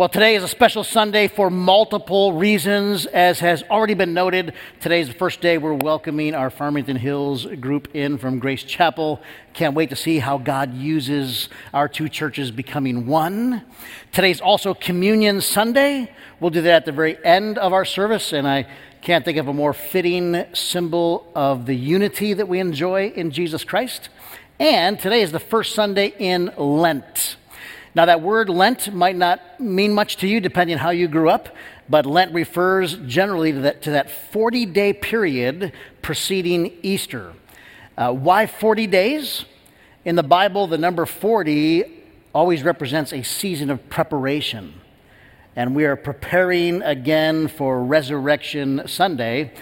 Well, today is a special Sunday for multiple reasons. As has already been noted, today is the first day we're welcoming our Farmington Hills group in from Grace Chapel. Can't wait to see how God uses our two churches becoming one. Today's also Communion Sunday. We'll do that at the very end of our service, and I can't think of a more fitting symbol of the unity that we enjoy in Jesus Christ. And today is the first Sunday in Lent. Now, that word Lent might not mean much to you depending on how you grew up, but Lent refers generally to that, to that 40 day period preceding Easter. Uh, why 40 days? In the Bible, the number 40 always represents a season of preparation. And we are preparing again for Resurrection Sunday.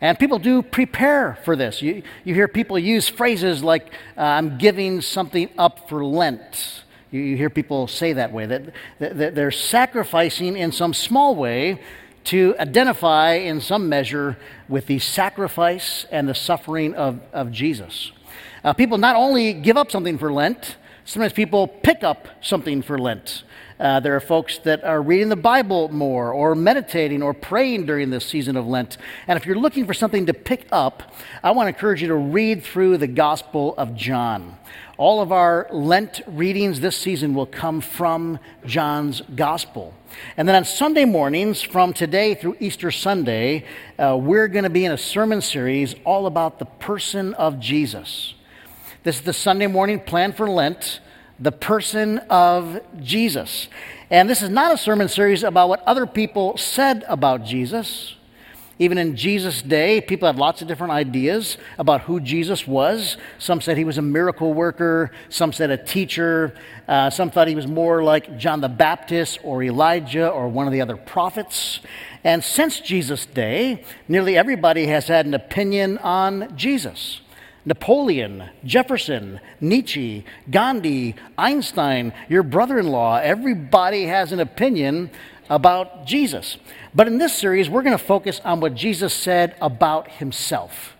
And people do prepare for this. You, you hear people use phrases like, uh, I'm giving something up for Lent. You, you hear people say that way, that, that, they're sacrificing in some small way to identify in some measure with the sacrifice and the suffering of, of Jesus. Uh, people not only give up something for Lent, sometimes people pick up something for Lent. Uh, there are folks that are reading the Bible more or meditating or praying during this season of Lent. And if you're looking for something to pick up, I want to encourage you to read through the Gospel of John. All of our Lent readings this season will come from John's Gospel. And then on Sunday mornings, from today through Easter Sunday, uh, we're going to be in a sermon series all about the person of Jesus. This is the Sunday morning plan for Lent the person of Jesus. And this is not a sermon series about what other people said about Jesus. Even in Jesus' day, people had lots of different ideas about who Jesus was. Some said he was a miracle worker, some said a teacher, uh, some thought he was more like John the Baptist or Elijah or one of the other prophets. And since Jesus' day, nearly everybody has had an opinion on Jesus. Napoleon, Jefferson, Nietzsche, Gandhi, Einstein, your brother in law, everybody has an opinion about Jesus. But in this series, we're going to focus on what Jesus said about himself.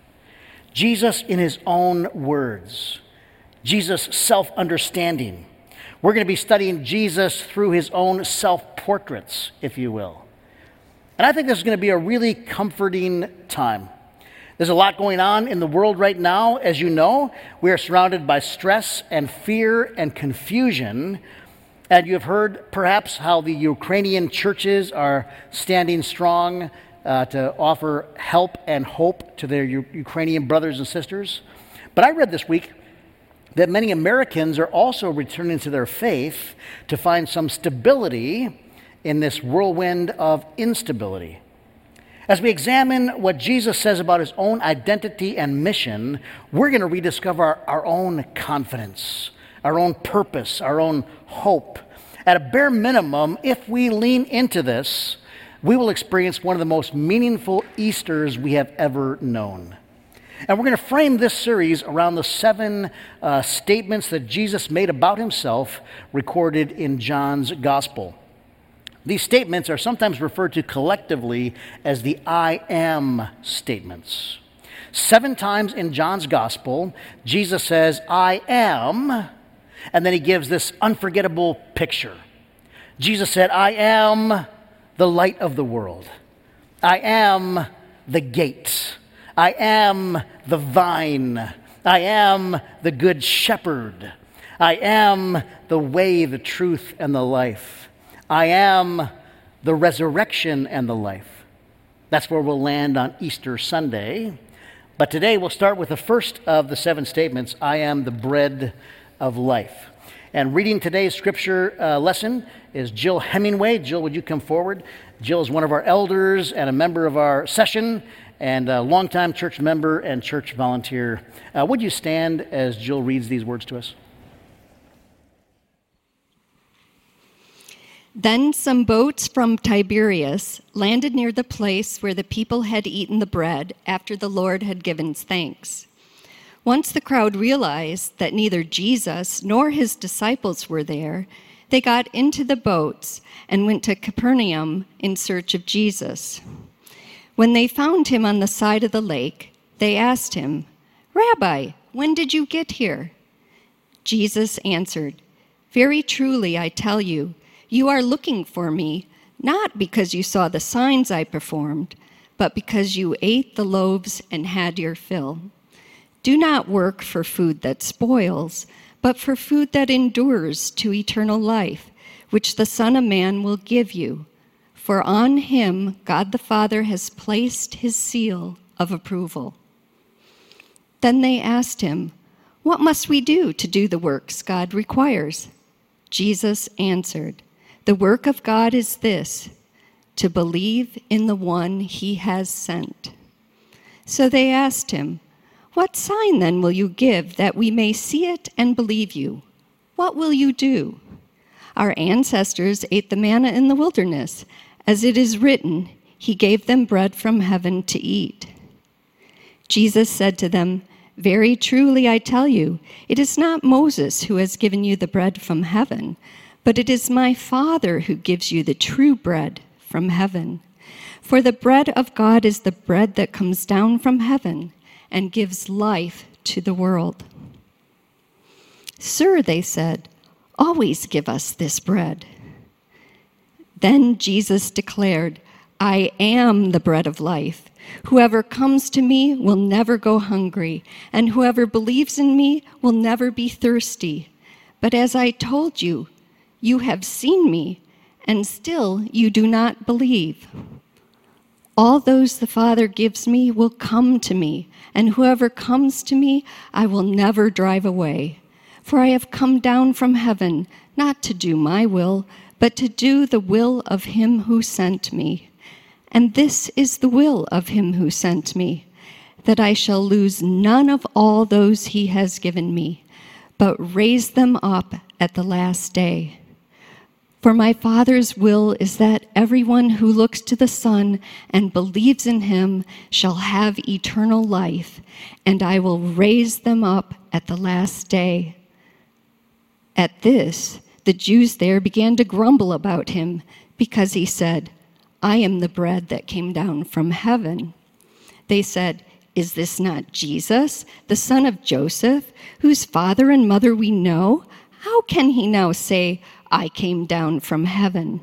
Jesus in his own words, Jesus' self understanding. We're going to be studying Jesus through his own self portraits, if you will. And I think this is going to be a really comforting time. There's a lot going on in the world right now. As you know, we are surrounded by stress and fear and confusion. And you have heard perhaps how the Ukrainian churches are standing strong uh, to offer help and hope to their U- Ukrainian brothers and sisters. But I read this week that many Americans are also returning to their faith to find some stability in this whirlwind of instability. As we examine what Jesus says about his own identity and mission, we're going to rediscover our, our, own confidence, our own purpose, our own hope. At a bare minimum, if we lean into this, we will experience one of the most meaningful Easters we have ever known. And we're going to frame this series around the seven uh, statements that Jesus made about himself recorded in John's gospel. These statements are sometimes referred to collectively as the I am statements. Seven times in John's gospel, Jesus says, I am, and then he gives this unforgettable picture. Jesus said, I am the light of the world. I am the gate. I am the vine. I am the good shepherd. I am the way, the truth, and the life. I am the resurrection and the life. That's where we'll land on Easter Sunday. But today we'll start with the first of the seven statements I am the bread of life. And reading today's scripture uh, lesson is Jill Hemingway. Jill, would you come forward? Jill is one of our elders and a member of our session and a longtime church member and church volunteer. Uh, would you stand as Jill reads these words to us? Then some boats from Tiberias landed near the place where the people had eaten the bread after the Lord had given thanks. Once the crowd realized that neither Jesus nor his disciples were there, they got into the boats and went to Capernaum in search of Jesus. When they found him on the side of the lake, they asked him, Rabbi, when did you get here? Jesus answered, Very truly, I tell you, You are looking for me, not because you saw the signs I performed, but because you ate the loaves and had your fill. Do not work for food that spoils, but for food that endures to eternal life, which the Son of Man will give you. For on him God the Father has placed his seal of approval. Then they asked him, What must we do to do the works God requires? Jesus answered, The work of God is this to believe in the one he has sent. So they asked him, What sign then will you give that we may see it and believe you? What will you do? Our ancestors ate the manna in the wilderness. As it is written, He gave them bread from heaven to eat. Jesus said to them, Very truly I tell you, it is not Moses who has given you the bread from heaven, but it is my Father who gives you the true bread from heaven. For the bread of God is the bread that comes down from heaven and gives life to the world. Sir, they said, always give us this bread. Then Jesus declared, I am the bread of life. Whoever comes to me will never go hungry, and whoever believes in me will never be thirsty. But as I told you, you have seen me and still you do not believe. All those the Father gives me will come to me, and whoever comes to me I will never drive away. For I have come down from heaven not to do my will, but to do the will of him who sent me. And this is the will of him who sent me, that I shall lose none of all those he has given me, but raise them up at the last day. For my Father's will is that everyone who looks to the Son and believes in him shall have eternal life, and I will raise them up at the last day. At this, the Jews there began to grumble about him because he said, I am the bread that came down from heaven. They said, Is this not Jesus, the son of Joseph, whose father and mother we know? How can he now say, I came down from heaven.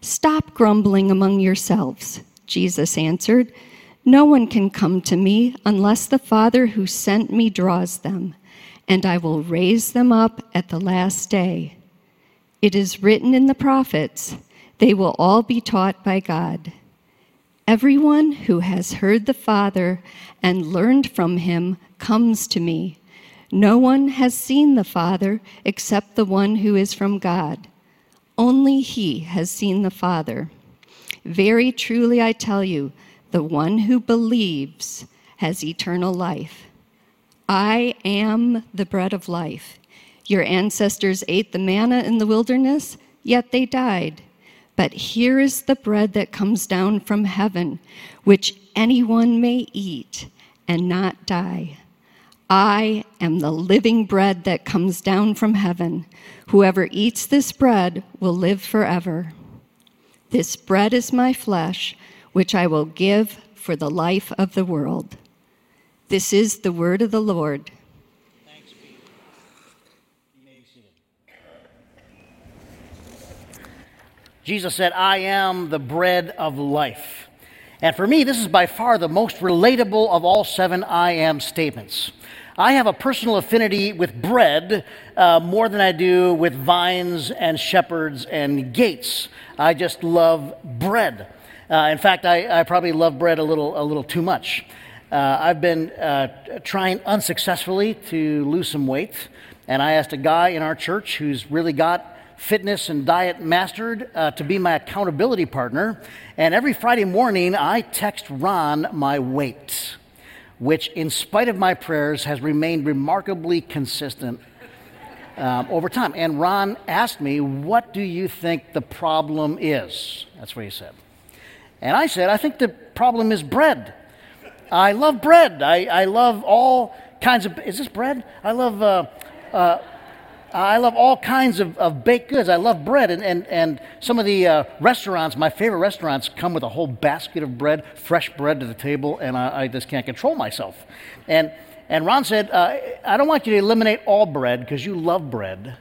Stop grumbling among yourselves, Jesus answered. No one can come to me unless the Father who sent me draws them, and I will raise them up at the last day. It is written in the prophets, they will all be taught by God. Everyone who has heard the Father and learned from him comes to me. No one has seen the Father except the one who is from God. Only he has seen the Father. Very truly I tell you, the one who believes has eternal life. I am the bread of life. Your ancestors ate the manna in the wilderness, yet they died. But here is the bread that comes down from heaven, which anyone may eat and not die. I am the living bread that comes down from heaven. Whoever eats this bread will live forever. This bread is my flesh, which I will give for the life of the world. This is the word of the Lord. Jesus said, I am the bread of life. And for me, this is by far the most relatable of all seven I am statements. I have a personal affinity with bread uh, more than I do with vines and shepherds and gates. I just love bread. Uh, in fact, I, I, probably love bread a little, a little too much. Uh, I've been uh, trying unsuccessfully to lose some weight, and I asked a guy in our church who's really got fitness and diet mastered uh, to be my accountability partner. And every Friday morning, I text Ron my weight which, in spite of my prayers, has remained remarkably consistent um, over time. And Ron asked me, What do you think the problem is? That's what he said. And I said, I think the problem is bread. I love bread. I, I love all kinds of. Is this bread? I love. Uh, uh, I love all kinds of, of, baked goods. I love bread. And, and, and some of the uh, restaurants, my favorite restaurants, come with a whole basket of bread, fresh bread to the table, and I, I just can't control myself. And, and Ron said, uh, I don't want you to eliminate all bread because you love bread,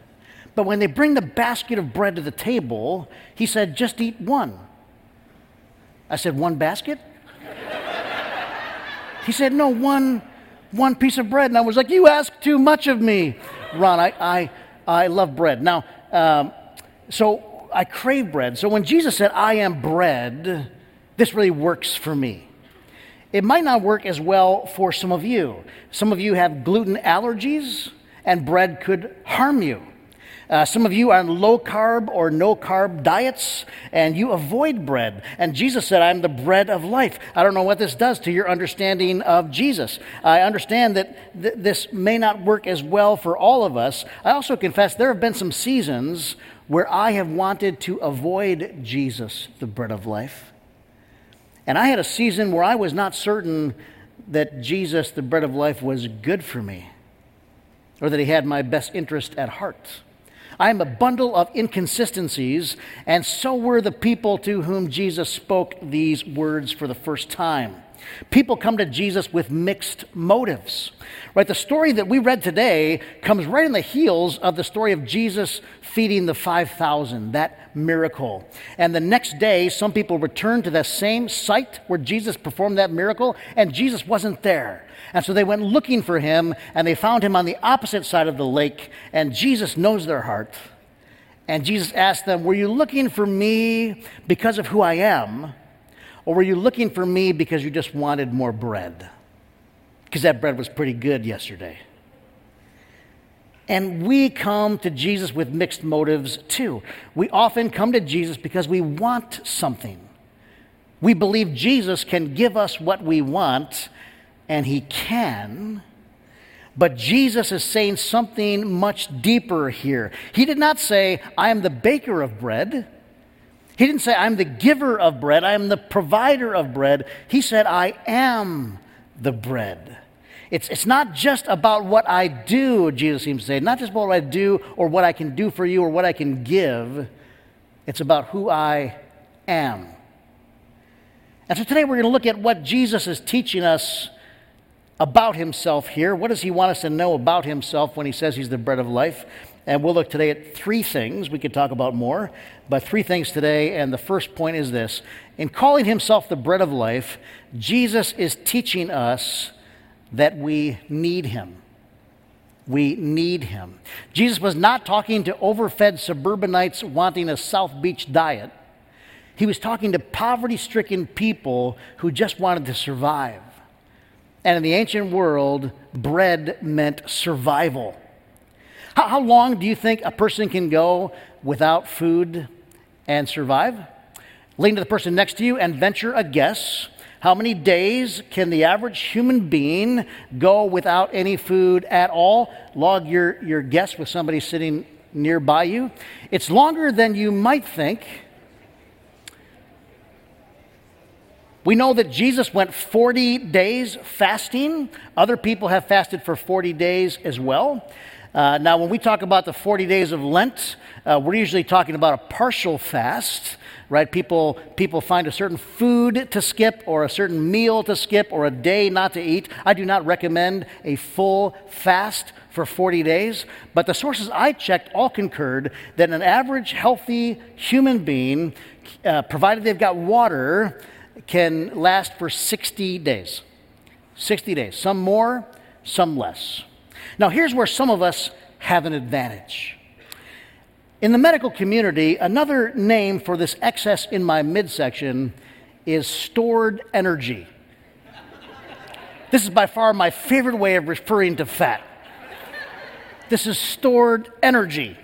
But when they bring the basket of bread to the table, he said, Just eat one. I said, One basket? he said, No, one, one piece of bread. And I was like, You ask too much of me. Ron, I, I, I love bread. Now, um, so I crave bread. So when Jesus said, I am bread, this really works for me. It might not work as well for some of you. Some of you have gluten allergies, and bread could harm you. Uh, some of you are on low carb or no carb diets, and you avoid bread. And Jesus said, I'm the bread of life. I don't know what this does to your understanding of Jesus. I understand that th- this may not work as well for all of us. I also confess there have been some seasons where I have wanted to avoid Jesus, the bread of life. And I had a season where I was not certain that Jesus, the bread of life, was good for me or that he had my best interest at heart. I am a bundle of inconsistencies, and so were the people to whom Jesus spoke these words for the first time. People come to Jesus with mixed motives. Right? The story that we read today comes right in the heels of the story of Jesus feeding the 5,000, that miracle. And the next day, some people returned to that same site where Jesus performed that miracle, and Jesus wasn't there. And so they went looking for him, and they found him on the opposite side of the lake, and Jesus knows their heart. And Jesus asked them, Were you looking for me because of who I am? Or were you looking for me because you just wanted more bread? Because that bread was pretty good yesterday. And we come to Jesus with mixed motives too. We often come to Jesus because we want something. We believe Jesus can give us what we want, and He can. But Jesus is saying something much deeper here. He did not say, I am the baker of bread. He didn't say, I'm the giver of bread, I am the provider of bread. He said, I am the bread. It's, it's not just about what I do, Jesus seems to say, not just about what I do or what I can do for you or what I can give. It's about who I am. And so today we're going to look at what Jesus is teaching us about himself here. What does he want us to know about himself when he says he's the bread of life? And we'll look today at three things. We could talk about more, but three things today. And the first point is this In calling himself the bread of life, Jesus is teaching us that we need him. We need him. Jesus was not talking to overfed suburbanites wanting a South Beach diet. He was talking to poverty stricken people who just wanted to survive. And in the ancient world, bread meant survival. How, how long do you think a person can go without food and survive? Lean to the person next to you and venture a guess. How many days can the average human being go without any food at all? Log your, your guess with somebody sitting nearby you. It's longer than you might think. We know that Jesus went 40 days fasting. Other people have fasted for 40 days as well. Uh, now, when we talk about the 40 days of Lent, uh, we're usually talking about a partial fast, right? People, people find a certain food to skip, or a certain meal to skip, or a day not to eat. I do not recommend a full fast for 40 days, but the sources I checked all concurred that an average healthy human being, uh, provided they've got water, can last for 60 days. 60 days. Some more, some less. Now, here's where some of us have an advantage. In the medical community, another name for this excess in my midsection is stored energy. This is by far my favorite way of referring to fat. This is stored energy.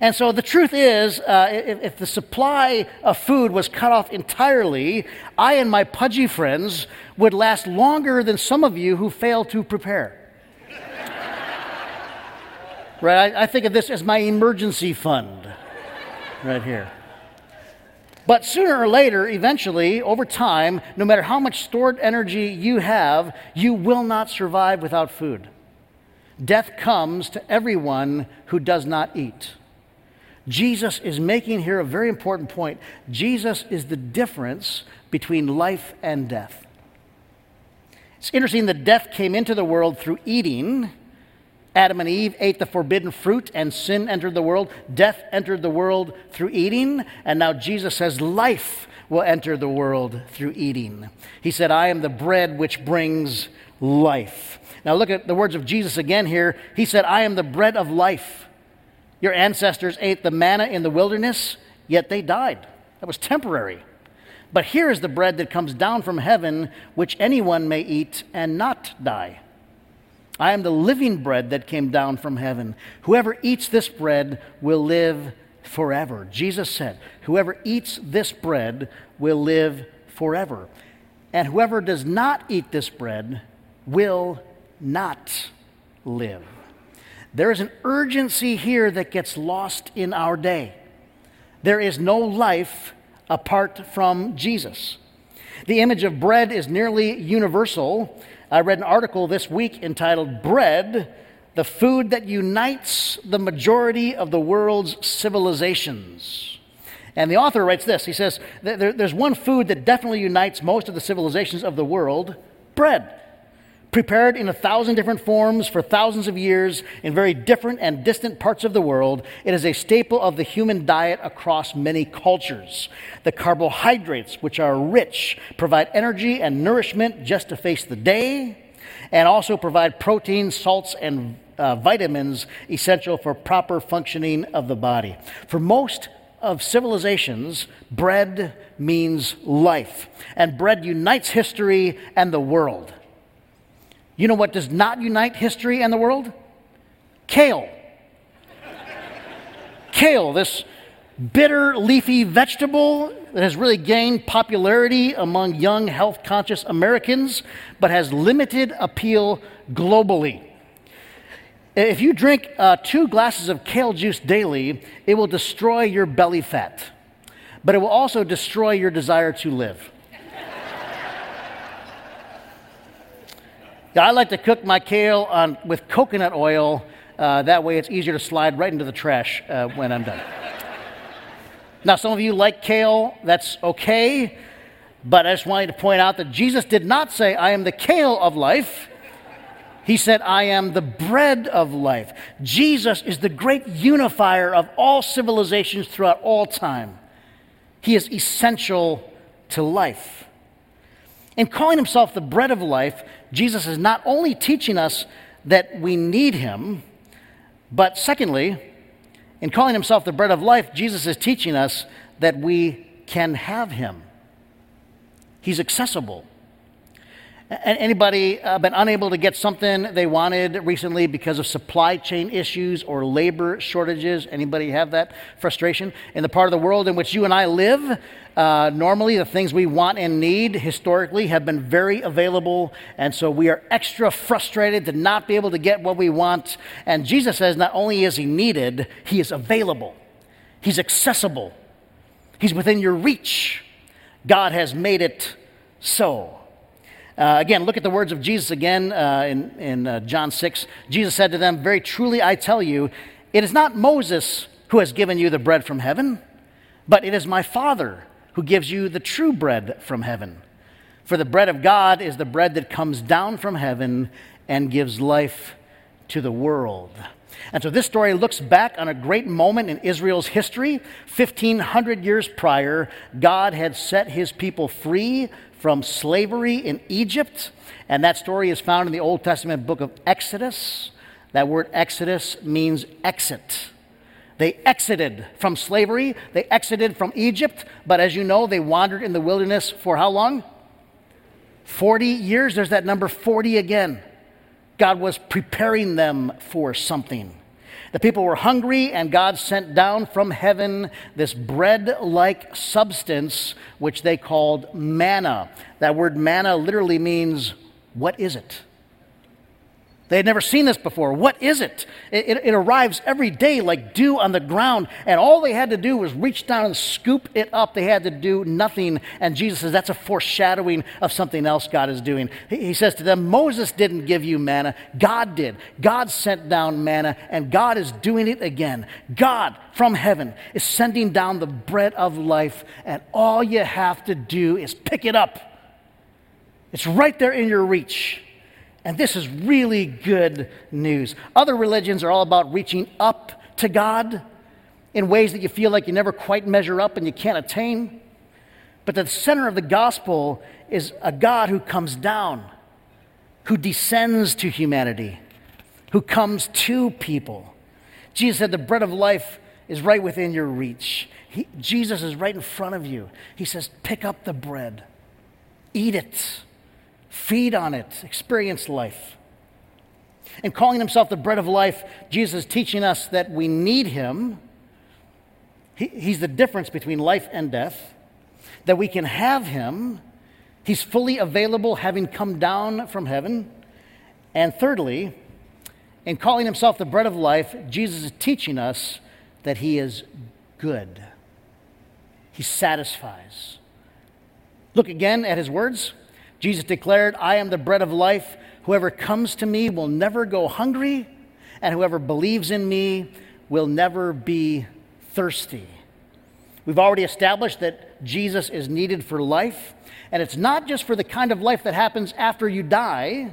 And so the truth is, uh, if, if, the supply of food was cut off entirely, I and my pudgy friends would last longer than some of you who fail to prepare right? I, I think of this as my emergency fund right here. But sooner or later, eventually, over time, no matter how much stored energy you have, you will not survive without food. Death comes to everyone who does not eat. Jesus is making here a very important point. Jesus is the difference between life and death. It's interesting that death came into the world through eating, Adam and Eve ate the forbidden fruit, and sin entered the world. Death entered the world through eating. And now Jesus says, Life will enter the world through eating. He said, I am the bread which brings life. Now look at the words of Jesus again here. He said, I am the bread of life. Your ancestors ate the manna in the wilderness, yet they died. That was temporary. But here is the bread that comes down from heaven, which anyone may eat and not die. I am the living bread that came down from heaven. Whoever eats this bread will live forever. Jesus said, Whoever eats this bread will live forever. And whoever does not eat this bread will not live. There is an urgency here that gets lost in our day. There is no life apart from Jesus. The image of bread is nearly universal. I read an article this week entitled Bread, the Food That Unites the Majority of the World's Civilizations. And the author writes this He says, There's one food that definitely unites most of the civilizations of the world bread prepared in a thousand different forms for thousands of years in very different and distant parts of the world. It is a staple of the human diet across many cultures. The carbohydrates, which are rich, provide energy and nourishment just to face the day, and also provide protein, salts, and uh, vitamins essential for proper functioning of the body. For most of civilizations, bread means life, and bread unites history and the world. You know what does not unite history and the world? Kale. Kale, this bitter leafy vegetable that has really gained popularity among young health conscious Americans, but has limited appeal globally. If you drink uh, two glasses of kale juice daily, it will destroy your belly fat, but it will also destroy your desire to live. I like to cook my kale on, with coconut oil. Uh, that way it's easier to slide right into the trash uh, when I'm done. now, some of you like kale. That's okay. But I just wanted to point out that Jesus did not say, I am the kale of life. He said, I am the bread of life. Jesus is the great unifier of all civilizations throughout all time. He is essential to life. In calling himself the bread of life, Jesus is not only teaching us that we need him, but secondly, in calling himself the bread of life, Jesus is teaching us that we can have him. He's accessible. Anybody uh, been unable to get something they wanted recently because of supply chain issues or labor shortages? Anybody have that frustration? In the part of the world in which you and I live, uh, normally the things we want and need historically have been very available, and so we are extra frustrated to not be able to get what we want. And Jesus says not only is he needed, he is available, he's accessible, he's within your reach. God has made it so. Uh, again, look at the words of Jesus again uh, in, in uh, John 6. Jesus said to them, Very truly I tell you, it is not Moses who has given you the bread from heaven, but it is my Father who gives you the true bread from heaven. For the bread of God is the bread that comes down from heaven and gives life to the world. And so this story looks back on a great moment in Israel's history. 1500 years prior, God had set his people free from slavery in Egypt. And that story is found in the Old Testament book of Exodus. That word Exodus means exit. They exited from slavery, they exited from Egypt, but as you know, they wandered in the wilderness for how long? 40 years. There's that number 40 again. God was preparing them for something. The people were hungry, and God sent down from heaven this bread like substance, which they called manna. That word manna literally means, What is it? They had never seen this before. What is it? It, it? it, arrives every day like dew on the ground, and all they had to do was reach down and scoop it up. They had to do nothing. And Jesus says that's a foreshadowing of something else God is doing. He, he says to them, Moses didn't give you manna, God did. God sent down manna, and God is doing it again. God from heaven is sending down the bread of life, and all you have to do is pick it up. It's right there in your reach And this is really good news. Other religions are all about reaching up to God in ways that you feel like you never quite measure up and you can't attain. But the center of the gospel is a God who comes down, who descends to humanity, who comes to people. Jesus said, The bread of life is right within your reach. He, Jesus is right in front of you. He says, Pick up the bread, eat it, feed on it, experience life. And calling himself the bread of life, Jesus is teaching us that we need him. He, he's the difference between life and death, that we can have him. He's fully available, having come down from heaven. And thirdly, in calling himself the bread of life, Jesus is teaching us that he is good. He satisfies. Look again at his words. Jesus declared, I am the bread of life. Whoever comes to me will never go hungry, and whoever believes in me will never be thirsty. We've already established that Jesus is needed for life, and it's not just for the kind of life that happens after you die.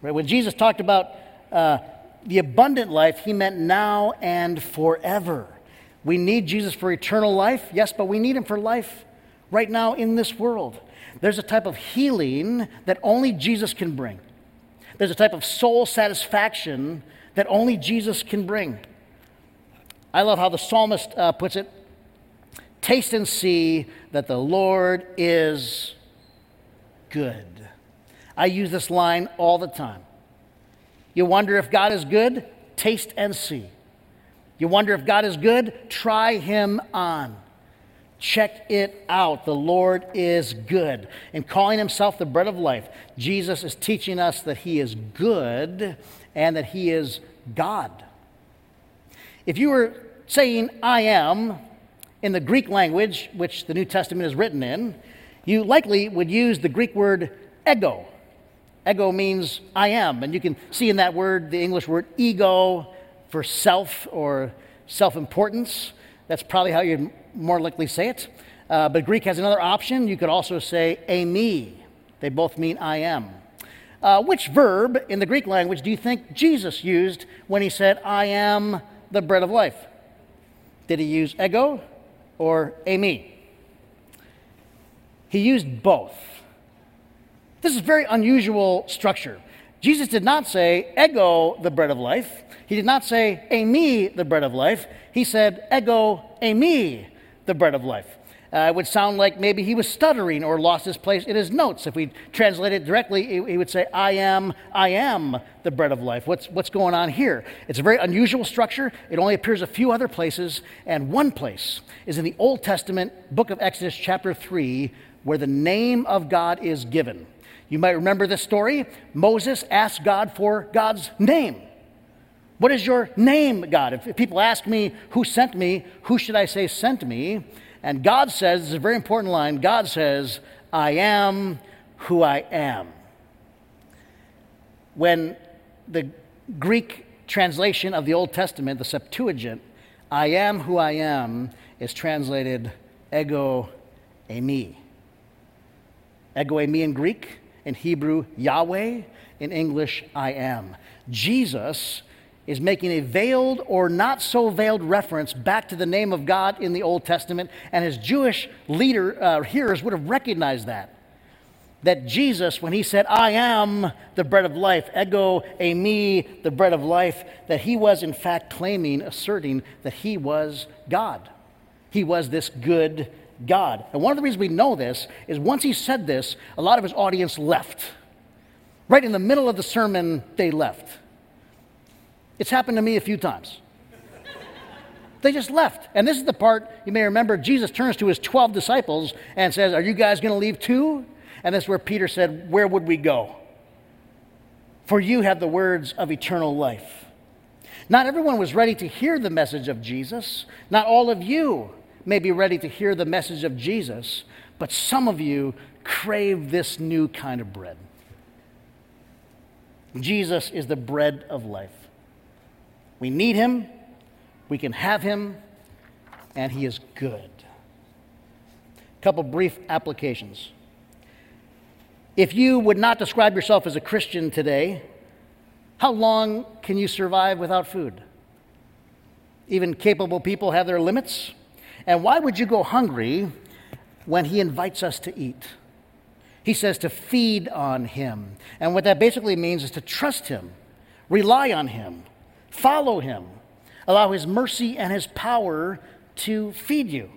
Right? When Jesus talked about uh, the abundant life, he meant now and forever. We need Jesus for eternal life, yes, but we need him for life right now in this world. There's a type of healing that only Jesus can bring. There's a type of soul satisfaction that only Jesus can bring. I love how the psalmist uh, puts it taste and see that the Lord is good. I use this line all the time. You wonder if God is good? Taste and see. You wonder if God is good? Try Him on. Check it out. The Lord is good. In calling Himself the bread of life, Jesus is teaching us that He is good and that He is God. If you were saying, I am, in the Greek language, which the New Testament is written in, you likely would use the Greek word ego. Ego means I am. And you can see in that word the English word ego for self or self importance. That's probably how you'd more likely say it. Uh, but Greek has another option. You could also say eimi. They both mean I am. Uh, which verb in the Greek language do you think Jesus used when he said, I am the bread of life? Did he use ego or eimi? He used both. This is very unusual structure. Jesus did not say, ego, the bread of life. He did not say, eimi, the bread of life. He said, ego, eimi, the bread of life. Uh, it would sound like maybe he was stuttering or lost his place in his notes. If we translate it directly, he would say, I am, I am the bread of life. What's, what's going on here? It's a very unusual structure. It only appears a few other places, and one place is in the Old Testament, book of Exodus, chapter 3, where the name of God is given. You might remember this story. Moses asked God for God's name. What is your name, God? If people ask me who sent me, who should I say sent me? And God says, this is a very important line God says, I am who I am. When the Greek translation of the Old Testament, the Septuagint, I am who I am, is translated ego eimi. Ego eimi in Greek in Hebrew, Yahweh, in English, I am. Jesus is making a veiled or not so veiled reference back to the name of God in the Old Testament, and his Jewish leader uh, hearers would have recognized that. That Jesus, when he said, I am the bread of life, ego eimi, the bread of life, that he was in fact claiming, asserting that he was God. He was this good God. And one of the reasons we know this is once he said this, a lot of his audience left. Right in the middle of the sermon, they left. It's happened to me a few times. they just left. And this is the part you may remember Jesus turns to his 12 disciples and says, Are you guys going to leave too? And that's where Peter said, Where would we go? For you have the words of eternal life. Not everyone was ready to hear the message of Jesus. Not all of you may be ready to hear the message of Jesus, but some of you crave this new kind of bread. Jesus is the bread of life. We need him, we can have him, and he is good. A couple brief applications. If you would not describe yourself as a Christian today, how long can you survive without food? Even capable people have their limits. And why would you go hungry when He invites us to eat? He says to feed on Him. And what that basically means is to trust Him, rely on Him, follow Him, allow His mercy and His power to feed you.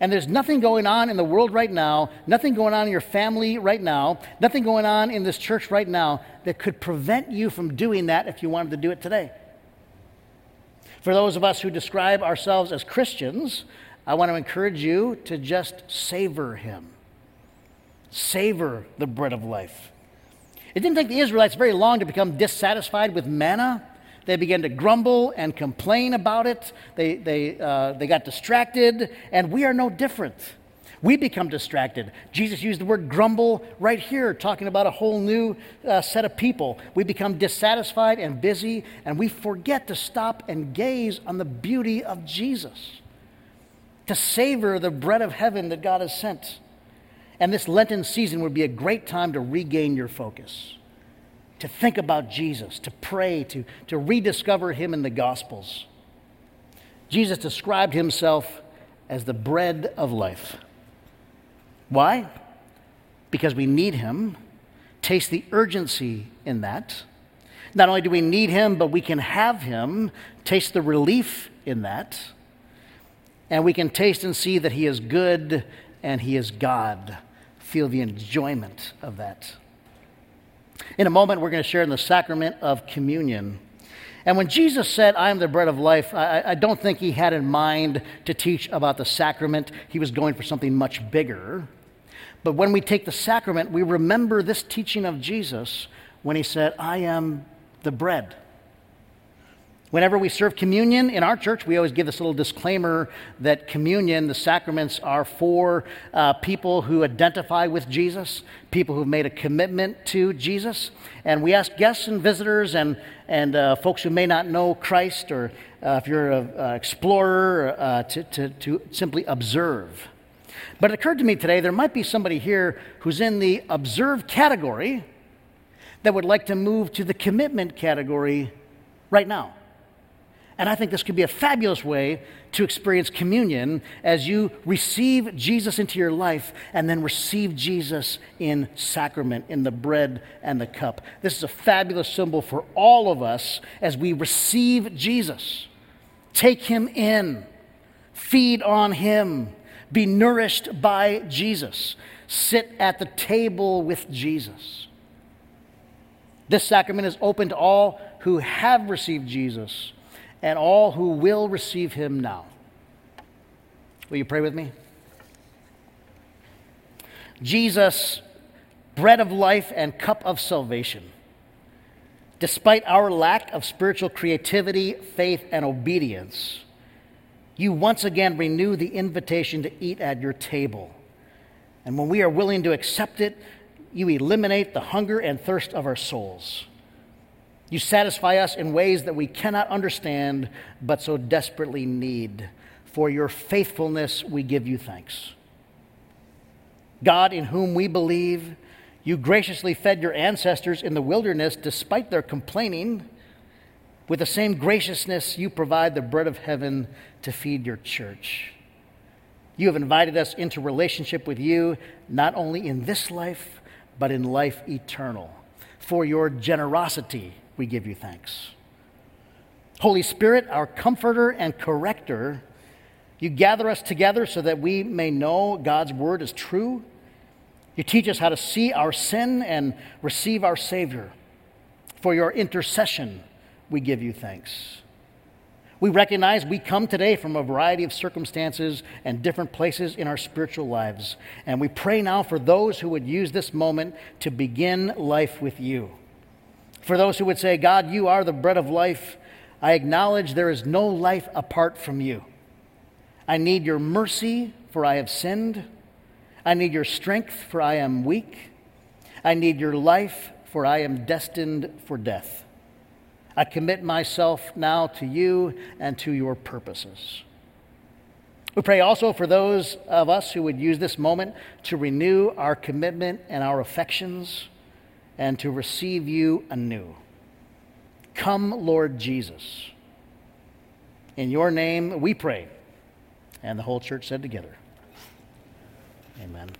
And there's nothing going on in the world right now, nothing going on in your family right now, nothing going on in this church right now that could prevent you from doing that if you wanted to do it today. For those of us who describe ourselves as Christians, I want to encourage you to just savor Him. Savor the bread of life. It didn't take the Israelites very long to become dissatisfied with manna. They began to grumble and complain about it. They, they, uh, they got distracted, and we are no different. We become distracted. Jesus used the word grumble right here, talking about a whole new uh, set of people. We become dissatisfied and busy, and we forget to stop and gaze on the beauty of Jesus, to savor the bread of heaven that God has sent. And this Lenten season would be a great time to regain your focus to think about Jesus, to pray, to, to rediscover him in the Gospels. Jesus described himself as the bread of life. Why? Because we need him. Taste the urgency in that. Not only do we need him, but we can have him. Taste the relief in that. And we can taste and see that he is good and he is God. Feel the enjoyment of that. In a moment, we're going to share in the sacrament of communion. And when Jesus said, I am the bread of life, I, I, don't think he had in mind to teach about the sacrament. He was going for something much bigger. But when we take the sacrament, we remember this teaching of Jesus when he said, I am the bread. Whenever we serve communion in our church, we always give this little disclaimer that communion, the sacraments, are for uh, people who identify with Jesus, people who've made a commitment to Jesus. And we ask guests and visitors and, and uh, folks who may not know Christ, or uh, if you're an explorer, uh, to, to, to simply observe. But it occurred to me today there might be somebody here who's in the observe category that would like to move to the commitment category right now. And I think this could be a fabulous way to experience communion as you receive Jesus into your life and then receive Jesus in sacrament, in the bread and the cup. This is a fabulous symbol for all of us as we receive Jesus. Take him in, feed on him, be nourished by Jesus, sit at the table with Jesus. This sacrament is open to all who have received Jesus and all who will receive him now. Will you pray with me? Jesus, bread of life and cup of salvation. Despite our lack of spiritual creativity, faith, and obedience, you once again renew the invitation to eat at your table. And when we are willing to accept it, you eliminate the hunger and thirst of our souls. You satisfy us in ways that we cannot understand, but so desperately need. For your faithfulness, we give you thanks. God, in whom we believe, you graciously fed your ancestors in the wilderness despite their complaining. With the same graciousness, you provide the bread of heaven to feed your church. You have invited us into relationship with you, not only in this life, but in life eternal. For your generosity, we give you thanks. Holy Spirit, our comforter and corrector, you gather us together so that we may know God's word is true. You teach us how to see our sin and receive our Savior. For your intercession, we give you thanks. We recognize we come today from a variety of circumstances and different places in our spiritual lives. And we pray now for those who would use this moment to begin life with you. For those who would say, God, you are the bread of life, I acknowledge there is no life apart from you. I need your mercy, for I have sinned. I need your strength, for I am weak. I need your life, for I am destined for death. I commit myself now to you and to your purposes. We pray also for those of us who would use this moment to renew our commitment and our affections and to receive you anew. Come, Lord Jesus. In your name we pray. And the whole church said together, Amen.